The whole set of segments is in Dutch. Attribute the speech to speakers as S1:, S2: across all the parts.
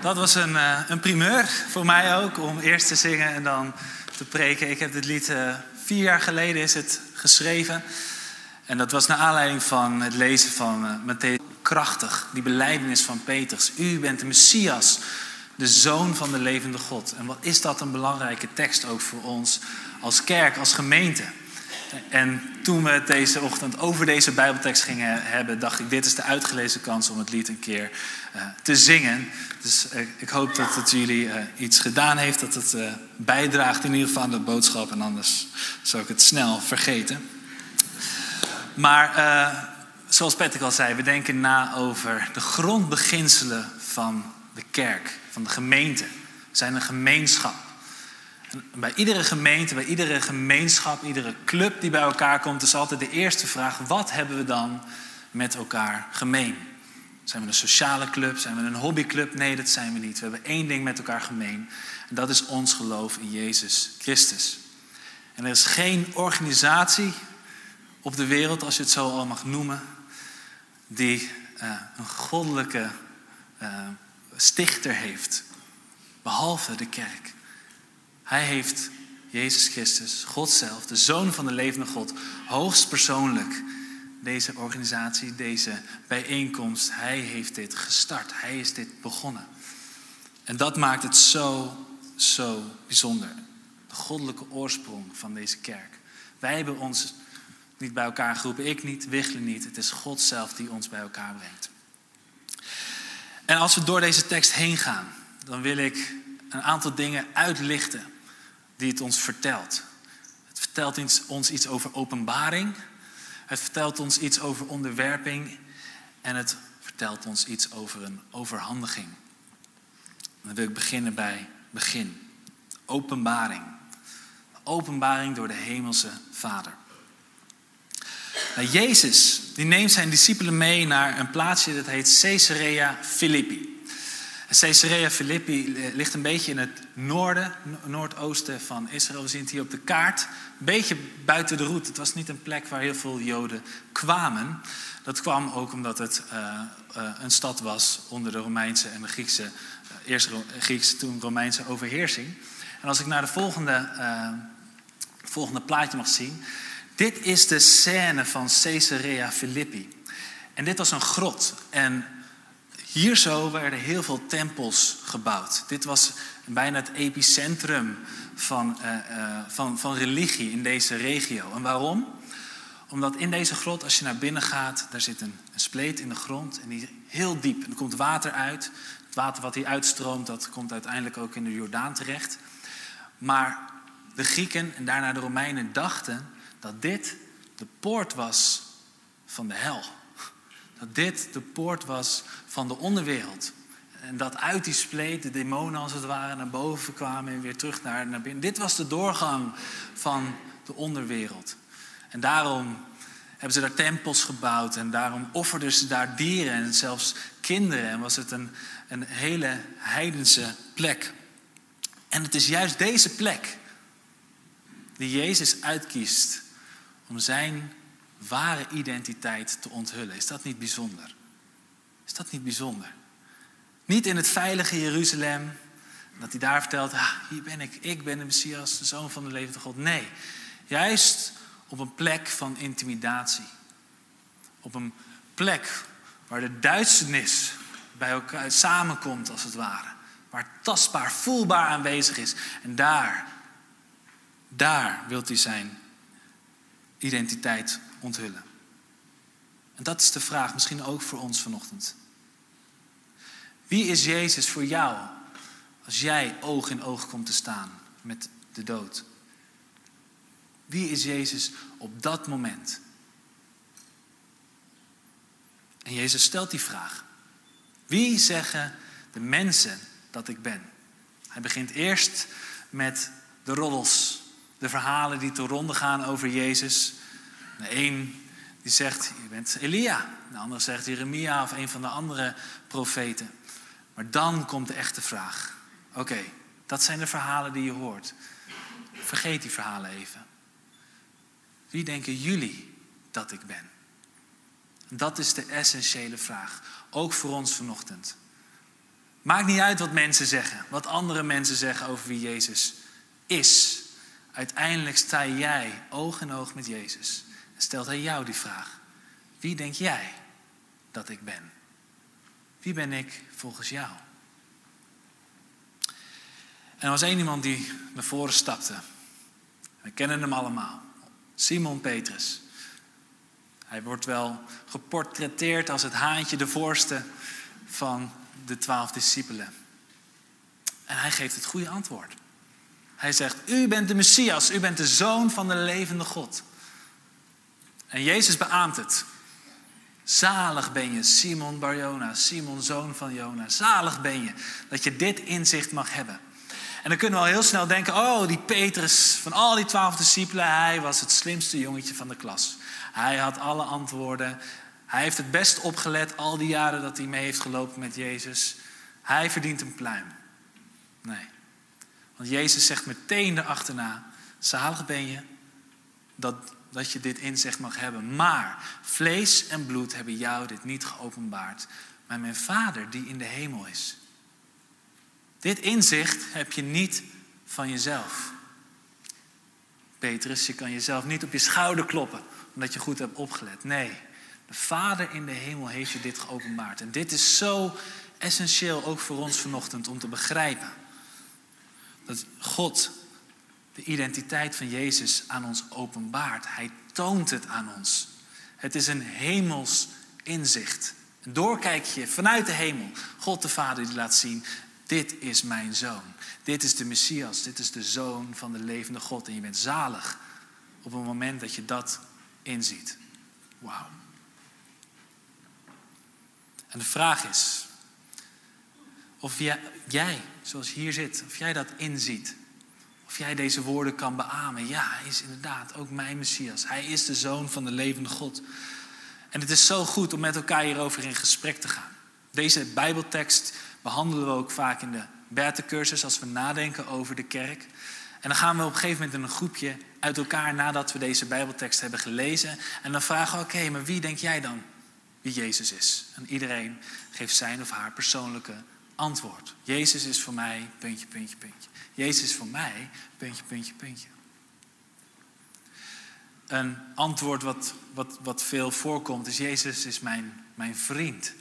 S1: Dat was een, eh, een primeur voor mij ook om eerst te zingen en dan te preken. Ik heb dit lied eh, vier jaar geleden is het geschreven. En dat was naar aanleiding van het lezen van uh, Matthäus. Krachtig, die beleidenis van Peters. U bent de Messias, de Zoon van de levende God. En wat is dat een belangrijke tekst ook voor ons als kerk, als gemeente. En toen we deze ochtend over deze Bijbeltekst gingen hebben, dacht ik: dit is de uitgelezen kans om het lied een keer uh, te zingen. Dus uh, ik hoop dat het jullie uh, iets gedaan heeft, dat het bijdraagt in ieder geval aan de boodschap. En anders zou ik het snel vergeten. Maar zoals Patrick al zei, we denken na over de grondbeginselen van de kerk, van de gemeente. We zijn een gemeenschap. Bij iedere gemeente, bij iedere gemeenschap, iedere club die bij elkaar komt, is altijd de eerste vraag: wat hebben we dan met elkaar gemeen? Zijn we een sociale club? Zijn we een hobbyclub? Nee, dat zijn we niet. We hebben één ding met elkaar gemeen. En dat is ons geloof in Jezus Christus. En er is geen organisatie op de wereld, als je het zo al mag noemen, die uh, een goddelijke uh, stichter heeft, behalve de kerk. Hij heeft Jezus Christus, God zelf, de Zoon van de levende God, hoogst persoonlijk deze organisatie, deze bijeenkomst, hij heeft dit gestart. Hij is dit begonnen. En dat maakt het zo, zo bijzonder. De goddelijke oorsprong van deze kerk. Wij hebben ons niet bij elkaar geroepen, ik niet, Wichelen niet. Het is God zelf die ons bij elkaar brengt. En als we door deze tekst heen gaan, dan wil ik een aantal dingen uitlichten die het ons vertelt. Het vertelt ons iets over openbaring. Het vertelt ons iets over onderwerping. En het vertelt ons iets over een overhandiging. Dan wil ik beginnen bij begin. Openbaring. Openbaring door de hemelse Vader. Nou, Jezus die neemt zijn discipelen mee naar een plaatsje dat heet Caesarea Philippi. Caesarea Philippi ligt een beetje in het noorden, noordoosten van Israël. We zien het hier op de kaart. Een beetje buiten de route. Het was niet een plek waar heel veel Joden kwamen. Dat kwam ook omdat het uh, uh, een stad was onder de Romeinse en de Griekse, uh, eerst Griekse, toen Romeinse overheersing. En als ik naar de volgende, volgende plaatje mag zien. Dit is de scène van Caesarea Philippi. En dit was een grot. En hier zo werden heel veel tempels gebouwd. Dit was bijna het epicentrum van, uh, uh, van, van religie in deze regio. En waarom? Omdat in deze grot, als je naar binnen gaat, daar zit een, een spleet in de grond en die is heel diep. En er komt water uit. Het water wat hier uitstroomt, dat komt uiteindelijk ook in de Jordaan terecht. Maar de Grieken en daarna de Romeinen dachten dat dit de poort was van de hel. Dat dit de poort was van de onderwereld. En dat uit die spleet de demonen als het ware naar boven kwamen en weer terug naar, naar binnen. Dit was de doorgang van de onderwereld. En daarom hebben ze daar tempels gebouwd en daarom offerden ze daar dieren en zelfs kinderen. En was het een, een hele heidense plek. En het is juist deze plek die Jezus uitkiest om zijn ware identiteit te onthullen. Is dat niet bijzonder? Is dat niet bijzonder? Niet in het veilige Jeruzalem, dat hij daar vertelt, ah, hier ben ik, ik ben de Messias, de zoon van de levende God. Nee, juist op een plek van intimidatie. Op een plek waar de duisternis bij elkaar samenkomt, als het ware. Waar tastbaar, voelbaar aanwezig is. En daar, daar wilt hij zijn identiteit onthullen. En dat is de vraag, misschien ook voor ons vanochtend. Wie is Jezus voor jou als jij oog in oog komt te staan met de dood? Wie is Jezus op dat moment? En Jezus stelt die vraag. Wie zeggen de mensen dat ik ben. Hij begint eerst met de roddels, de verhalen die te ronde gaan over Jezus. De een die zegt, je bent Elia. De ander zegt Jeremia of een van de andere profeten. Maar dan komt de echte vraag. Oké, dat zijn de verhalen die je hoort. Vergeet die verhalen even. Wie denken jullie dat ik ben? Dat is de essentiële vraag. Ook voor ons vanochtend. Maakt niet uit wat mensen zeggen, wat andere mensen zeggen over wie Jezus is. Uiteindelijk sta jij oog in oog met Jezus. En stelt hij jou die vraag. Wie denk jij dat ik ben? Wie ben ik volgens jou? En er was één iemand die naar voren stapte. We kennen hem allemaal. Simon Petrus. Hij wordt wel geportretteerd als het haantje de voorste van de twaalf discipelen. En hij geeft het goede antwoord. Hij zegt, u bent de Messias, u bent de zoon van de levende God. En Jezus beaamt het. Zalig ben je, Simon Barjona, Simon zoon van Jona. Zalig ben je dat je dit inzicht mag hebben. En dan kunnen we al heel snel denken, oh die Petrus van al die twaalf discipelen, hij was het slimste jongetje van de klas. Hij had alle antwoorden. Hij heeft het best opgelet al die jaren dat hij mee heeft gelopen met Jezus. Hij verdient een pluim. Nee. Want Jezus zegt meteen erachterna, zalig ben je dat, dat je dit inzicht mag hebben. Maar vlees en bloed hebben jou dit niet geopenbaard. Maar mijn Vader die in de hemel is. Dit inzicht heb je niet van jezelf. Petrus, je kan jezelf niet op je schouder kloppen omdat je goed hebt opgelet. Nee, de Vader in de hemel heeft je dit geopenbaard. En dit is zo essentieel ook voor ons vanochtend om te begrijpen. Dat God de identiteit van Jezus aan ons openbaart. Hij toont het aan ons. Het is een hemels inzicht. Een doorkijkje vanuit de hemel. God de Vader die laat zien, dit is mijn zoon. Dit is de Messias. Dit is de zoon van de levende God. En je bent zalig op het moment dat je dat inziet. Wauw. En de vraag is of jij, zoals hier zit, of jij dat inziet. Of jij deze woorden kan beamen. Ja, hij is inderdaad ook mijn Messias. Hij is de zoon van de levende God. En het is zo goed om met elkaar hierover in gesprek te gaan. Deze Bijbeltekst behandelen we ook vaak in de Bertecursus als we nadenken over de kerk. En dan gaan we op een gegeven moment in een groepje uit elkaar nadat we deze Bijbeltekst hebben gelezen. En dan vragen we, oké, maar wie denk jij dan wie Jezus is? En iedereen geeft zijn of haar persoonlijke antwoord. Jezus is voor mij, puntje, puntje, puntje. Jezus is voor mij, puntje, puntje, puntje. Een antwoord wat, wat, wat veel voorkomt is, Jezus is mijn, mijn vriend.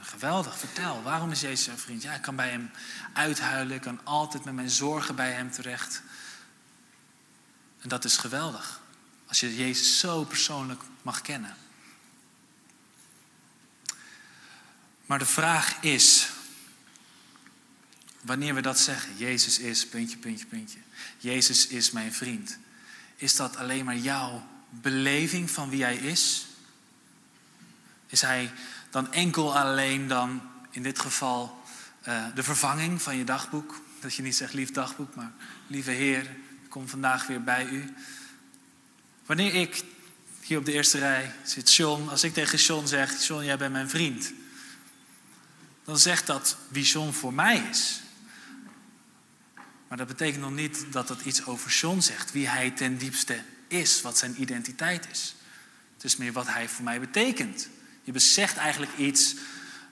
S1: Geweldig, vertel. Waarom is Jezus een vriend? Ja, ik kan bij hem uithuilen. Ik kan altijd met mijn zorgen bij hem terecht. En dat is geweldig. Als je Jezus zo persoonlijk mag kennen. Maar de vraag is, wanneer we dat zeggen, Jezus is, puntje, puntje, puntje. Jezus is mijn vriend. Is dat alleen maar jouw beleving van wie hij is? Is hij dan enkel alleen dan in dit geval uh, de vervanging van je dagboek? Dat je niet zegt lief dagboek, maar lieve Heer, ik kom vandaag weer bij u. Wanneer ik hier op de eerste rij zit, John, als ik tegen John zeg, John, jij bent mijn vriend. Dan zegt dat wie John voor mij is. Maar dat betekent nog niet dat dat iets over John zegt, wie hij ten diepste is, wat zijn identiteit is. Het is meer wat hij voor mij betekent. Je bezegt eigenlijk iets,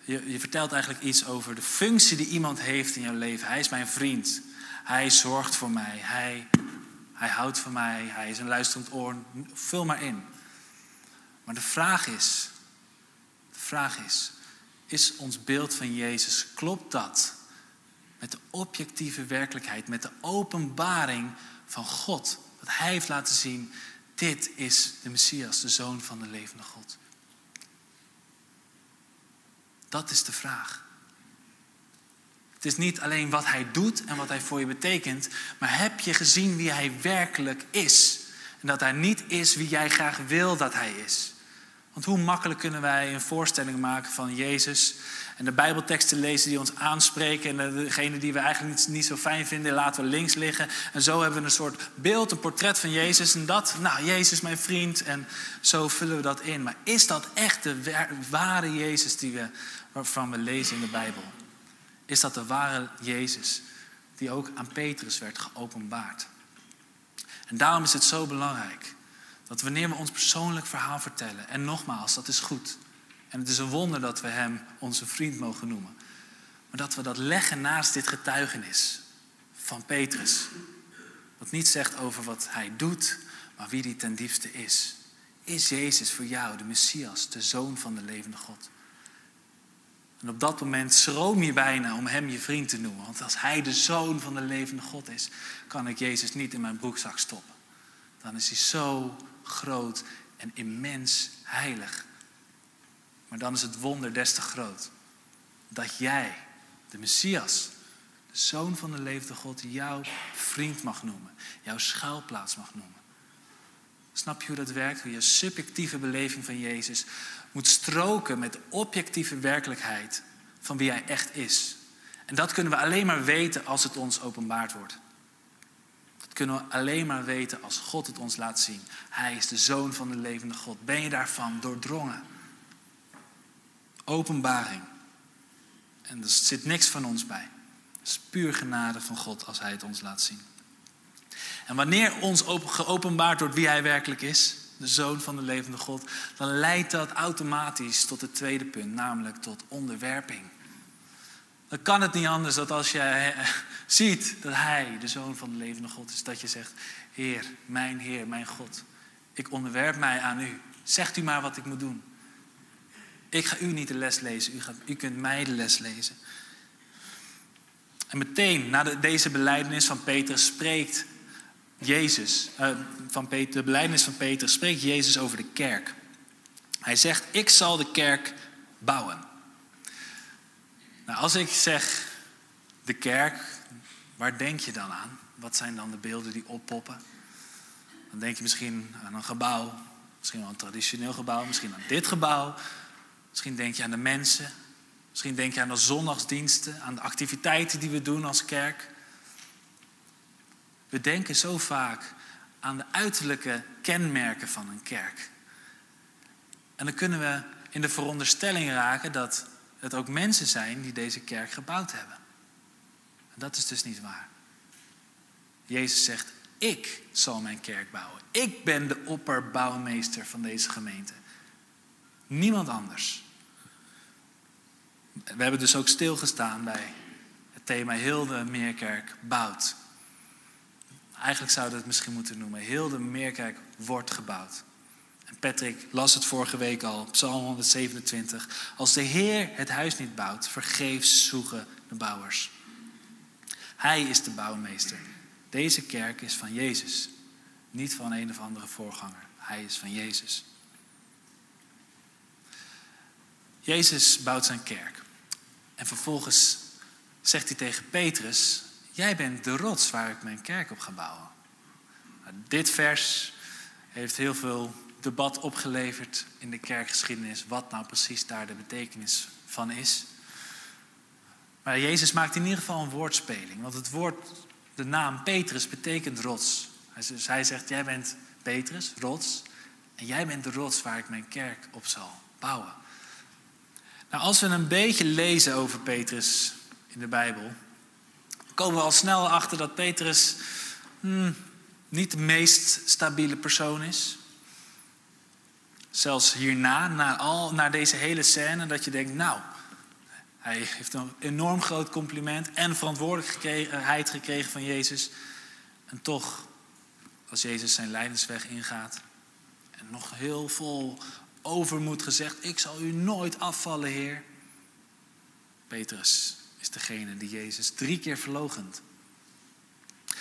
S1: je, je vertelt eigenlijk iets over de functie die iemand heeft in jouw leven. Hij is mijn vriend. Hij zorgt voor mij. Hij, hij houdt van mij. Hij is een luisterend oor. Vul maar in. Maar de vraag is, de vraag is, is ons beeld van Jezus, klopt dat met de objectieve werkelijkheid, met de openbaring van God? Dat Hij heeft laten zien, dit is de Messias, de Zoon van de levende God. Dat is de vraag. Het is niet alleen wat hij doet en wat hij voor je betekent, maar heb je gezien wie hij werkelijk is? En dat hij niet is wie jij graag wil dat hij is. Want hoe makkelijk kunnen wij een voorstelling maken van Jezus en de Bijbelteksten lezen die ons aanspreken en degene die we eigenlijk niet, niet, zo fijn vinden, laten we links liggen. En zo hebben we een soort beeld, een portret van Jezus en dat, nou, Jezus mijn vriend en zo vullen we dat in. Maar is dat echt de ware Jezus die we, waarvan we lezen in de Bijbel? Is dat de ware Jezus die ook aan Petrus werd geopenbaard? En daarom is het zo belangrijk dat wanneer we ons persoonlijk verhaal vertellen, en nogmaals, dat is goed. En het is een wonder dat we Hem onze vriend mogen noemen. Maar dat we dat leggen naast dit getuigenis van Petrus. Wat niet zegt over wat Hij doet, maar wie die ten diepste is. Is Jezus voor jou de Messias, de Zoon van de levende God? En op dat moment schroom je bijna om Hem je vriend te noemen. Want als Hij de Zoon van de levende God is, kan ik Jezus niet in mijn broekzak stoppen. Dan is Hij zo groot en immens heilig. Maar dan is het wonder des te groot. Dat jij, de Messias, de Zoon van de levende God, jouw vriend mag noemen. Jouw schuilplaats mag noemen. Snap je hoe dat werkt? Hoe je subjectieve beleving van Jezus moet stroken met de objectieve werkelijkheid van wie Hij echt is. En dat kunnen we alleen maar weten als het ons openbaard wordt kunnen we alleen maar weten als God het ons laat zien. Hij is de zoon van de levende God. Ben je daarvan doordrongen? Openbaring. En er zit niks van ons bij. Het is puur genade van God als Hij het ons laat zien. En wanneer ons geopenbaard wordt wie Hij werkelijk is, de zoon van de levende God, dan leidt dat automatisch tot het tweede punt, namelijk tot onderwerping. Dan kan het niet anders dat als je ziet dat Hij de Zoon van de levende God is, dat je zegt, Heer, mijn Heer, mijn God, ik onderwerp mij aan U. Zegt U maar wat ik moet doen. Ik ga U niet de les lezen, U, gaat, u kunt mij de les lezen. En meteen na deze belijdenis van Petrus spreekt Jezus, uh, van Peter, de belijdenis van Petrus spreekt Jezus over de kerk. Hij zegt, ik zal de kerk bouwen. Nou, als ik zeg de kerk, waar denk je dan aan? Wat zijn dan de beelden die oppoppen? Dan denk je misschien aan een gebouw, misschien wel een traditioneel gebouw, misschien aan dit gebouw. Misschien denk je aan de mensen, misschien denk je aan de zondagsdiensten, aan de activiteiten die we doen als kerk. We denken zo vaak aan de uiterlijke kenmerken van een kerk. En dan kunnen we in de veronderstelling raken dat het ook mensen zijn die deze kerk gebouwd hebben. En dat is dus niet waar. Jezus zegt, ik zal mijn kerk bouwen. Ik ben de opperbouwmeester van deze gemeente. Niemand anders. We hebben dus ook stilgestaan bij het thema Hilde Meerkerk bouwt. Eigenlijk zouden we het misschien moeten noemen. Hilde Meerkerk wordt gebouwd. Patrick las het vorige week al, Psalm 127. Als de Heer het huis niet bouwt, vergeefs zoeken de bouwers. Hij is de bouwmeester. Deze kerk is van Jezus, niet van een of andere voorganger. Hij is van Jezus. Jezus bouwt zijn kerk. En vervolgens zegt hij tegen Petrus: Jij bent de rots waar ik mijn kerk op ga bouwen. Nou, dit vers heeft heel veel debat opgeleverd in de kerkgeschiedenis wat nou precies daar de betekenis van is. Maar Jezus maakt in ieder geval een woordspeling, want het woord, de naam Petrus betekent rots. Dus hij zegt, jij bent Petrus, rots, en jij bent de rots waar ik mijn kerk op zal bouwen. Nou, als we een beetje lezen over Petrus in de Bijbel, komen we al snel achter dat Petrus hmm, niet de meest stabiele persoon is. Zelfs hierna, na, al, na deze hele scène, dat je denkt, nou, hij heeft een enorm groot compliment en verantwoordelijkheid gekregen van Jezus. En toch, als Jezus zijn lijdensweg ingaat en nog heel vol overmoed gezegd, ik zal u nooit afvallen, Heer. Petrus is degene die Jezus drie keer verlogent.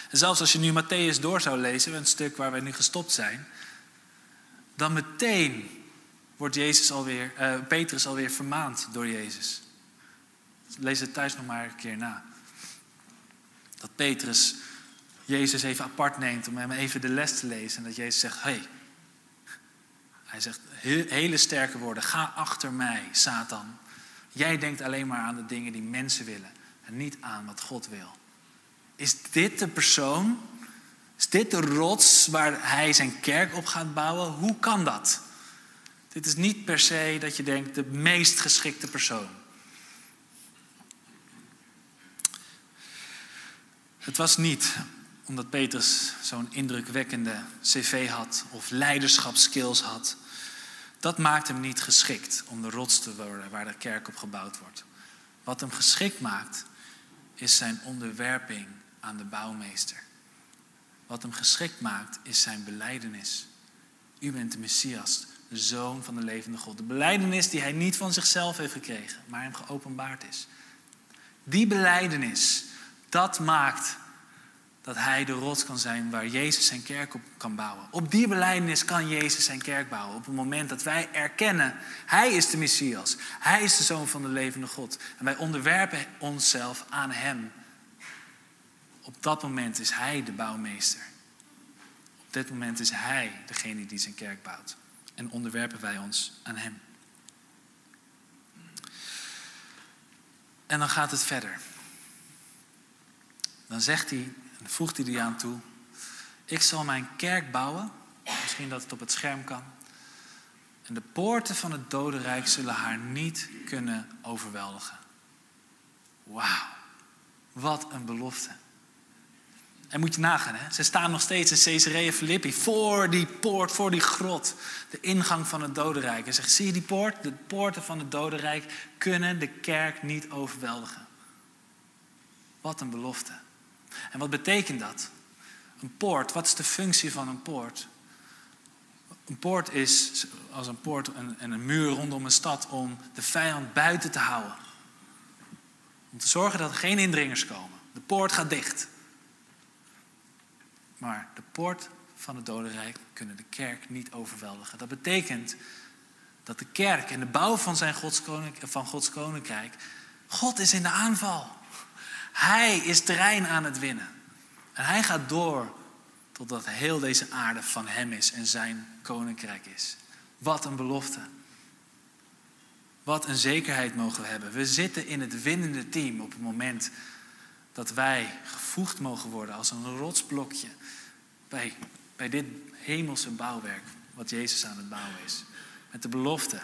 S1: En zelfs als je nu Matthäus door zou lezen, een stuk waar wij nu gestopt zijn, dan meteen wordt Jezus alweer, uh, Petrus alweer vermaand door Jezus. Lees het thuis nog maar een keer na. Dat Petrus Jezus even apart neemt om hem even de les te lezen. En dat Jezus zegt, hey, Hij zegt hele sterke woorden. Ga achter mij, Satan. Jij denkt alleen maar aan de dingen die mensen willen en niet aan wat God wil. Is dit de persoon? Is dit de rots waar hij zijn kerk op gaat bouwen? Hoe kan dat? Dit is niet per se dat je denkt de meest geschikte persoon. Het was niet omdat Petrus zo'n indrukwekkende cv had of leiderschapskills had. Dat maakt hem niet geschikt om de rots te worden waar de kerk op gebouwd wordt. Wat hem geschikt maakt, is zijn onderwerping aan de bouwmeester. Wat hem geschikt maakt, is zijn beleidenis. U bent de Messias, de Zoon van de levende God. De beleidenis die hij niet van zichzelf heeft gekregen, maar hem geopenbaard is. Die beleidenis, dat maakt dat hij de rots kan zijn waar Jezus zijn kerk op kan bouwen. Op die belijdenis kan Jezus zijn kerk bouwen. Op het moment dat wij erkennen, hij is de Messias. Hij is de Zoon van de levende God. En wij onderwerpen onszelf aan hem. Op dat moment is hij de bouwmeester. Op dit moment is hij degene die zijn kerk bouwt. En onderwerpen wij ons aan hem. En dan gaat het verder. Dan zegt hij en voegt hij die aan toe. Ik zal mijn kerk bouwen. Misschien dat het op het scherm kan. En de poorten van het dodenrijk zullen haar niet kunnen overweldigen. Wauw, wat een belofte. En moet je nagaan, hè? ze staan nog steeds in Caesarea Philippi voor die poort, voor die grot, de ingang van het dodenrijk. En zegt, zie je die poort? De poorten van het dodenrijk kunnen de kerk niet overweldigen. Wat een belofte. En wat betekent dat? Een poort, wat is de functie van een poort? Een poort is als een poort en een muur rondom een stad om de vijand buiten te houden. Om te zorgen dat er geen indringers komen. De poort gaat dicht. Maar de poort van het dodenrijk kunnen de kerk niet overweldigen. Dat betekent dat de kerk en de bouw van, zijn Gods, van Gods koninkrijk, God is in de aanval. Hij is terrein aan het winnen. En hij gaat door totdat heel deze aarde van hem is en zijn koninkrijk is. Wat een belofte. Wat een zekerheid mogen we hebben. We zitten in het winnende team op het moment dat wij gevoegd mogen worden als een rotsblokje bij, bij dit hemelse bouwwerk wat Jezus aan het bouwen is. Met de belofte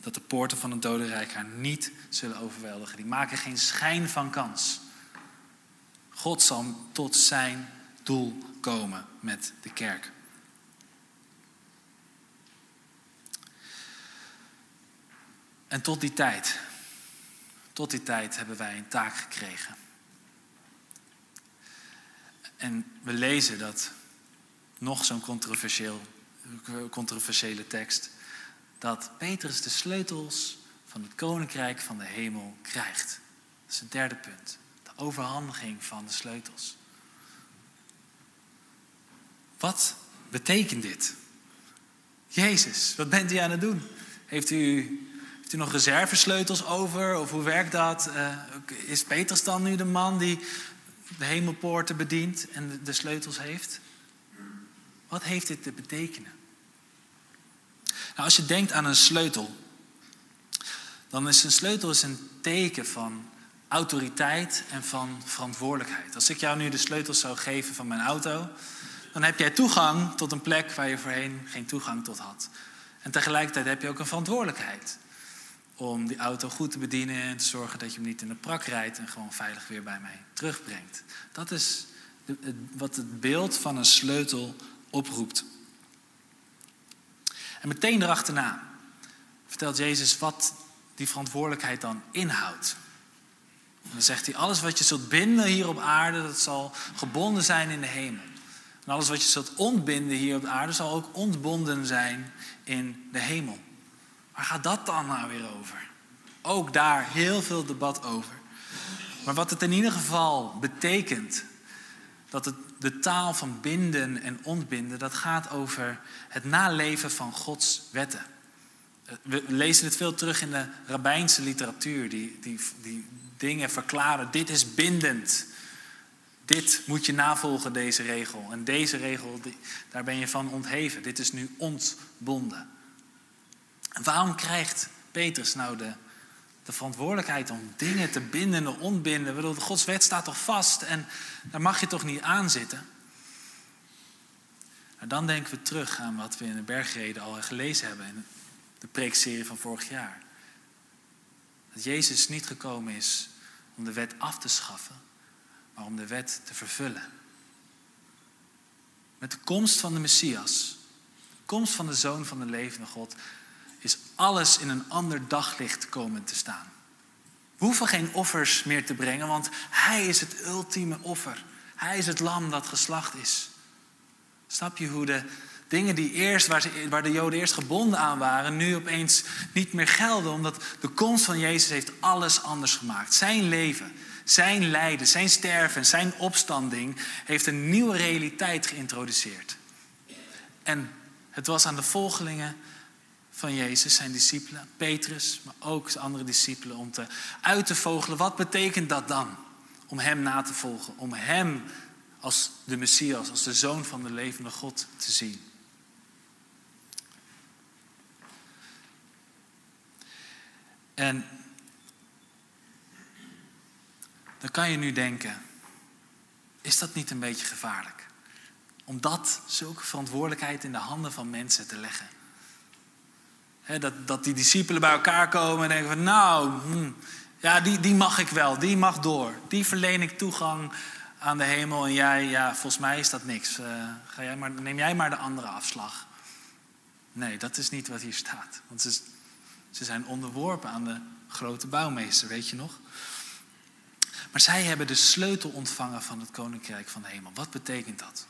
S1: dat de poorten van het dodenrijk haar niet zullen overweldigen. Die maken geen schijn van kans. God zal tot zijn doel komen met de kerk. En tot die tijd, tot die tijd hebben wij een taak gekregen. En we lezen dat nog zo'n controversieel, controversiële tekst dat Petrus de sleutels van het koninkrijk van de hemel krijgt. Dat is het derde punt. De overhandiging van de sleutels. Wat betekent dit? Jezus, wat bent u aan het doen? Heeft u, heeft u nog reservesleutels over? Of hoe werkt dat? Uh, is Petrus dan nu de man die de hemelpoorten bedient en de, sleutels heeft? Wat heeft dit te betekenen? Nou, als je denkt aan een sleutel, dan is een sleutel een teken van autoriteit en van verantwoordelijkheid. Als ik jou nu de sleutels zou geven van mijn auto, dan heb jij toegang tot een plek waar je voorheen geen toegang tot had. En tegelijkertijd heb je ook een verantwoordelijkheid om die auto goed te bedienen en te zorgen dat je hem niet in de prak rijdt en gewoon veilig weer bij mij terugbrengt. Dat is wat het beeld van een sleutel oproept. En meteen erachterna vertelt Jezus wat die verantwoordelijkheid dan inhoudt. En dan zegt hij, alles wat je zult binden hier op aarde, dat zal gebonden zijn in de hemel. En alles wat je zult ontbinden hier op de aarde, zal ook ontbonden zijn in de hemel. Waar gaat dat dan nou weer over? Ook daar heel veel debat over. Maar wat het in ieder geval betekent, dat het de taal van binden en ontbinden, dat gaat over het naleven van Gods wetten. We lezen het veel terug in de rabbijnse literatuur, die, die, die dingen verklaren. Dit is bindend. dit moet je navolgen, deze regel. En deze regel, daar ben je van ontheven. Dit is nu ontbonden. Waarom krijgt Petrus nou de, de verantwoordelijkheid om dingen te binden en ontbinden? Bedoel, Gods wet staat toch vast en daar mag je toch niet aan zitten? Nou, dan denken we terug aan wat we in de bergreden al gelezen hebben in de preekserie van vorig jaar. Dat Jezus niet gekomen is om de wet af te schaffen, maar om de wet te vervullen. Met de komst van de Messias, de komst van de Zoon van de levende God, alles in een ander daglicht komen te staan. We hoeven geen offers meer te brengen, want Hij is het ultieme offer. Hij is het lam dat geslacht is. Snap je hoe de dingen die eerst, waar, waar de Joden eerst gebonden aan waren, nu opeens niet meer gelden? Omdat de komst van Jezus heeft alles anders gemaakt. Zijn leven, zijn lijden, zijn sterven, zijn opstanding heeft een nieuwe realiteit geïntroduceerd. En het was aan de volgelingen van Jezus, zijn discipelen, Petrus, maar ook zijn andere discipelen, om te uit te vogelen. Wat betekent dat dan? Om Hem na te volgen, om Hem als de Messias, als de Zoon van de levende God te zien. En dan kan je nu denken, is dat niet een beetje gevaarlijk? Om dat, zulke verantwoordelijkheid in de handen van mensen te leggen. Dat, dat die discipelen bij elkaar komen en denken van nou, hm, ja, die, die mag ik wel, die mag door. Die verleen ik toegang aan de hemel en jij, ja, volgens mij is dat niks. Uh, ga jij maar, neem jij maar de andere afslag. Nee, dat is niet wat hier staat. Want ze, ze zijn onderworpen aan de grote bouwmeester, weet je nog? Maar zij hebben de sleutel ontvangen van het koninkrijk van de hemel. Wat betekent dat?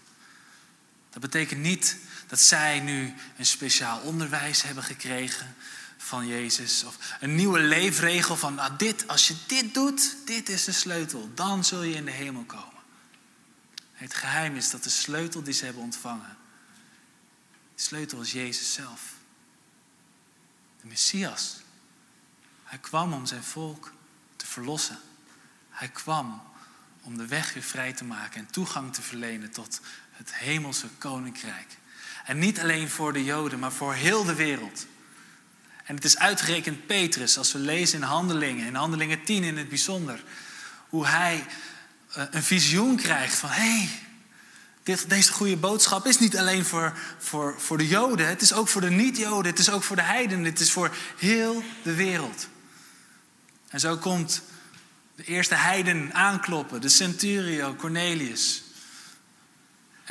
S1: Dat betekent niet dat zij nu een speciaal onderwijs hebben gekregen van Jezus. Of een nieuwe leefregel van nou, dit, als je dit doet, dit is de sleutel. Dan zul je in de hemel komen. Het geheim is dat de sleutel die ze hebben ontvangen, de sleutel is Jezus zelf. De Messias. Hij kwam om zijn volk te verlossen. Hij kwam om de weg weer vrij te maken en toegang te verlenen tot het hemelse koninkrijk. En niet alleen voor de Joden, maar voor heel de wereld. En het is uitgerekend Petrus, als we lezen in Handelingen, in Handelingen 10 in het bijzonder, hoe hij eh, een visioen krijgt van hé, hey, deze goede boodschap is niet alleen voor, voor, voor de Joden, het is ook voor de niet-Joden, het is ook voor de heidenen, het is voor heel de wereld. En zo komt de eerste heiden aankloppen, de centurio Cornelius.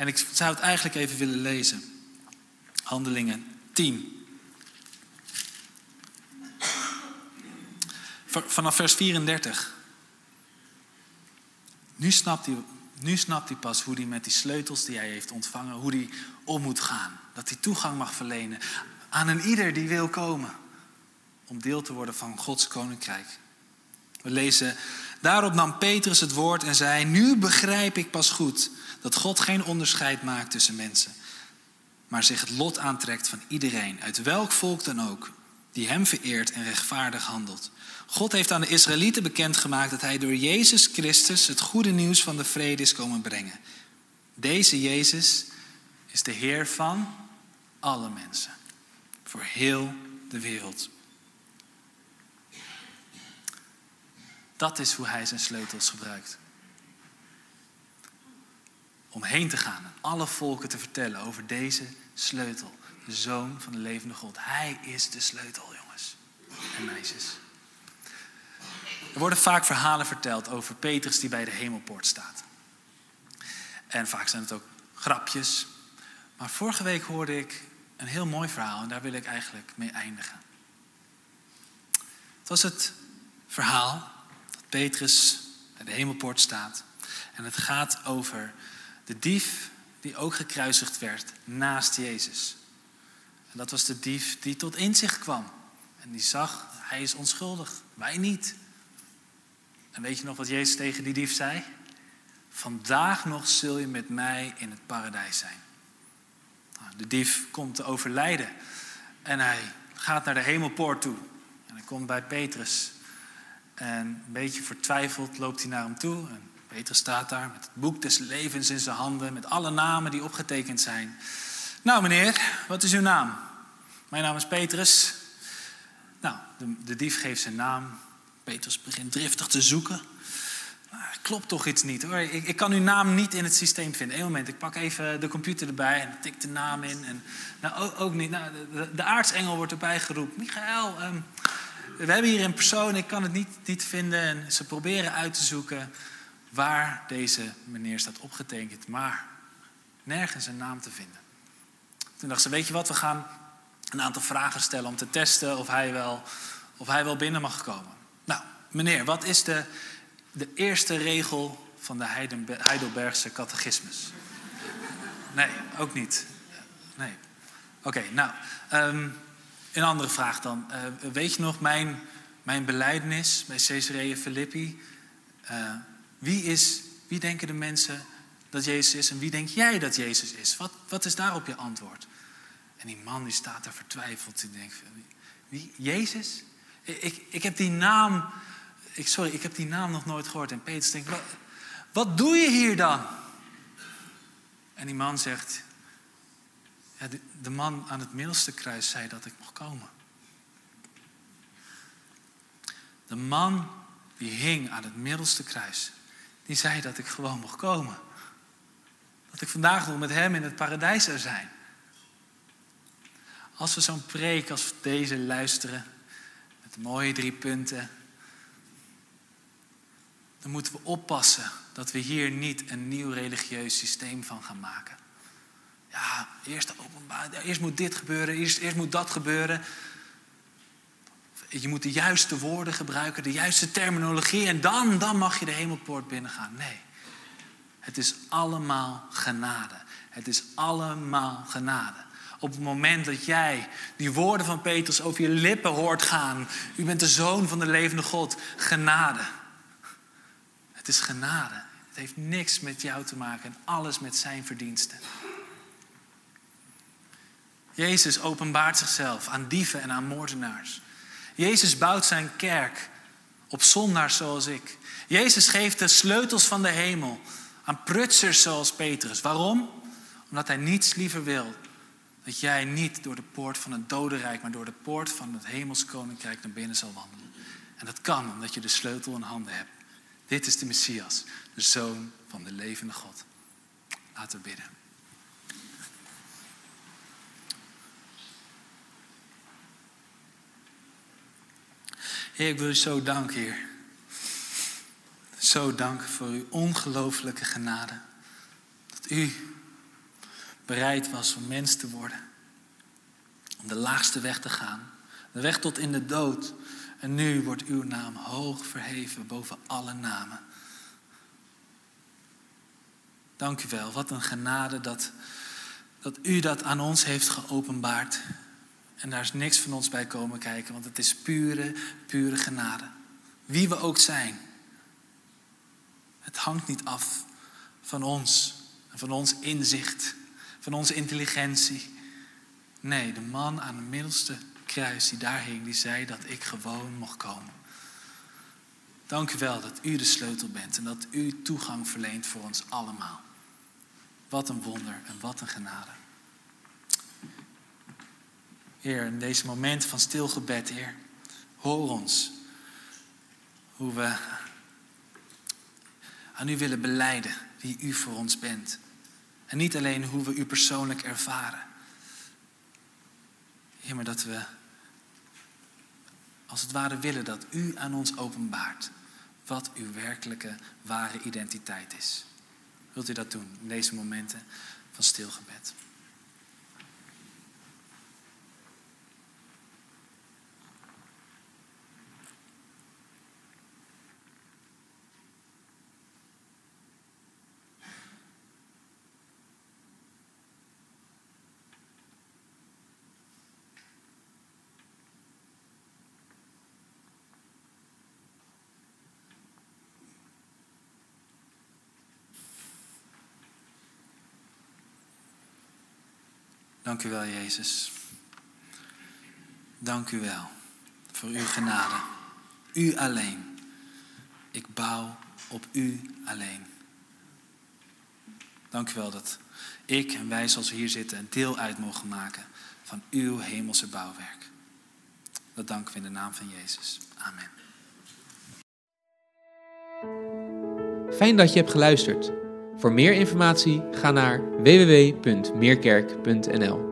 S1: En ik zou het eigenlijk even willen lezen. Handelingen 10. Vanaf vers 34. Nu snapt, hij, nu snapt hij pas hoe hij met die sleutels die hij heeft ontvangen, hoe hij om moet gaan. Dat hij toegang mag verlenen aan een ieder die wil komen. Om deel te worden van Gods koninkrijk. We lezen, daarop nam Petrus het woord en zei, nu begrijp ik pas goed dat God geen onderscheid maakt tussen mensen. Maar zich het lot aantrekt van iedereen, uit welk volk dan ook, die hem vereert en rechtvaardig handelt. God heeft aan de Israëlieten bekendgemaakt dat hij door Jezus Christus het goede nieuws van de vrede is komen brengen. Deze Jezus is de Heer van alle mensen, voor heel de wereld. Dat is hoe hij zijn sleutels gebruikt. Om heen te gaan en alle volken te vertellen over deze sleutel. De zoon van de levende God. Hij is de sleutel, jongens en meisjes. Er worden vaak verhalen verteld over Petrus die bij de hemelpoort staat. En vaak zijn het ook grapjes. Maar vorige week hoorde ik een heel mooi verhaal en daar wil ik eigenlijk mee eindigen. Het was het verhaal dat Petrus bij de hemelpoort staat. En het gaat over de dief die ook gekruisigd werd naast Jezus. En dat was de dief die tot inzicht kwam. En die zag, hij is onschuldig, wij niet. En weet je nog wat Jezus tegen die dief zei? Vandaag nog zul je met mij in het paradijs zijn. Nou, de dief komt te overlijden en hij gaat naar de hemelpoort toe. En hij komt bij Petrus. En een beetje vertwijfeld loopt hij naar hem toe. En Petrus staat daar met het boek des levens in zijn handen, met alle namen die opgetekend zijn. Nou meneer, wat is uw naam? Mijn naam is Petrus. Nou, de, de dief geeft zijn naam. Petrus begint driftig te zoeken. Klopt toch iets niet hoor. Ik, ik, kan uw naam niet in het systeem vinden. Eén moment, ik pak even de computer erbij en tik de naam in. En, nou, ook, niet. Nou, de, de, aartsengel wordt erbij geroepen. Michael, um, we hebben hier een persoon, ik kan het niet, niet vinden. En ze proberen uit te zoeken waar deze meneer staat opgetekend. Maar nergens een naam te vinden. Toen dacht ze, weet je wat, we gaan een aantal vragen stellen om te testen of hij wel, of hij wel binnen mag komen. Nou, meneer, wat is de, de eerste regel van de Heidelbergse catechismus? Nee, ook niet. Nee. Oké, nou, um, een andere vraag dan. Uh, weet je nog mijn, mijn beleidenis bij Caesarea Philippi? Uh, wie, is, wie denken de mensen dat Jezus is en wie denk jij dat Jezus is? Wat, wat is daarop je antwoord? En die man die staat daar vertwijfeld. Die denkt, wie? Jezus? Ik, ik heb die naam, ik, sorry, ik heb die naam nog nooit gehoord. En Petrus denkt, wat, wat doe je hier dan? En die man zegt, ja, de, de man aan het middelste kruis zei dat ik mocht komen. De man die hing aan het middelste kruis, die zei dat ik gewoon mocht komen. Dat ik vandaag nog met hem in het paradijs zou zijn. Als we zo'n preek als deze luisteren, met mooie drie punten, dan moeten we oppassen dat we hier niet een nieuw religieus systeem van gaan maken. Ja, eerst openbaar, eerst moet dit gebeuren, eerst, eerst moet dat gebeuren. Je moet de juiste woorden gebruiken, de juiste terminologie en dan, dan mag je de hemelpoort binnengaan. Nee, het is allemaal genade. Het is allemaal genade. Op het moment dat jij die woorden van Petrus over je lippen hoort gaan. U bent de zoon van de levende God. Genade. Het is genade. Het heeft niks met jou te maken en alles met zijn verdiensten. Jezus openbaart zichzelf aan dieven en aan moordenaars. Jezus bouwt zijn kerk op zondaars zoals ik. Jezus geeft de sleutels van de hemel aan prutsers zoals Petrus. Waarom? Omdat hij niets liever wil dat jij niet door de poort van het dodenrijk, maar door de poort van het hemels koninkrijk naar binnen zal wandelen. En dat kan omdat je de sleutel in handen hebt. Dit is de Messias, de zoon van de levende God. Laten we bidden. Heer, ik wil u zo danken, Heer. Zo danken voor uw ongelooflijke genade. Dat u bereid was om mens te worden. Om de laagste weg te gaan. De weg tot in de dood. En nu wordt uw naam hoog verheven boven alle namen. Dank u wel. Wat een genade dat, dat u dat aan ons heeft geopenbaard. En daar is niks van ons bij komen kijken, want het is pure, pure genade. Wie we ook zijn. Het hangt niet af van ons van ons inzicht van onze intelligentie. Nee, de man aan het middelste kruis die daar hing, die zei dat ik gewoon mocht komen. Dank u wel dat u de sleutel bent en dat u toegang verleent voor ons allemaal. Wat een wonder en wat een genade. Heer, in deze moment van stilgebed, Heer, hoor ons hoe we aan u willen beleiden wie u voor ons bent. En niet alleen hoe we u persoonlijk ervaren. Heer, maar dat we als het ware willen dat u aan ons openbaart wat uw werkelijke, ware identiteit is. Wilt u dat doen in deze momenten van stilgebed? Dank u wel, Jezus. Dank u wel voor uw genade. U alleen. Ik bouw op u alleen. Dank u wel dat ik en wij zoals we hier zitten een deel uit mogen maken van uw hemelse bouwwerk. Dat danken we in de naam van Jezus. Amen.
S2: Fijn dat je hebt geluisterd. Voor meer informatie ga naar www.meerkerk.nl.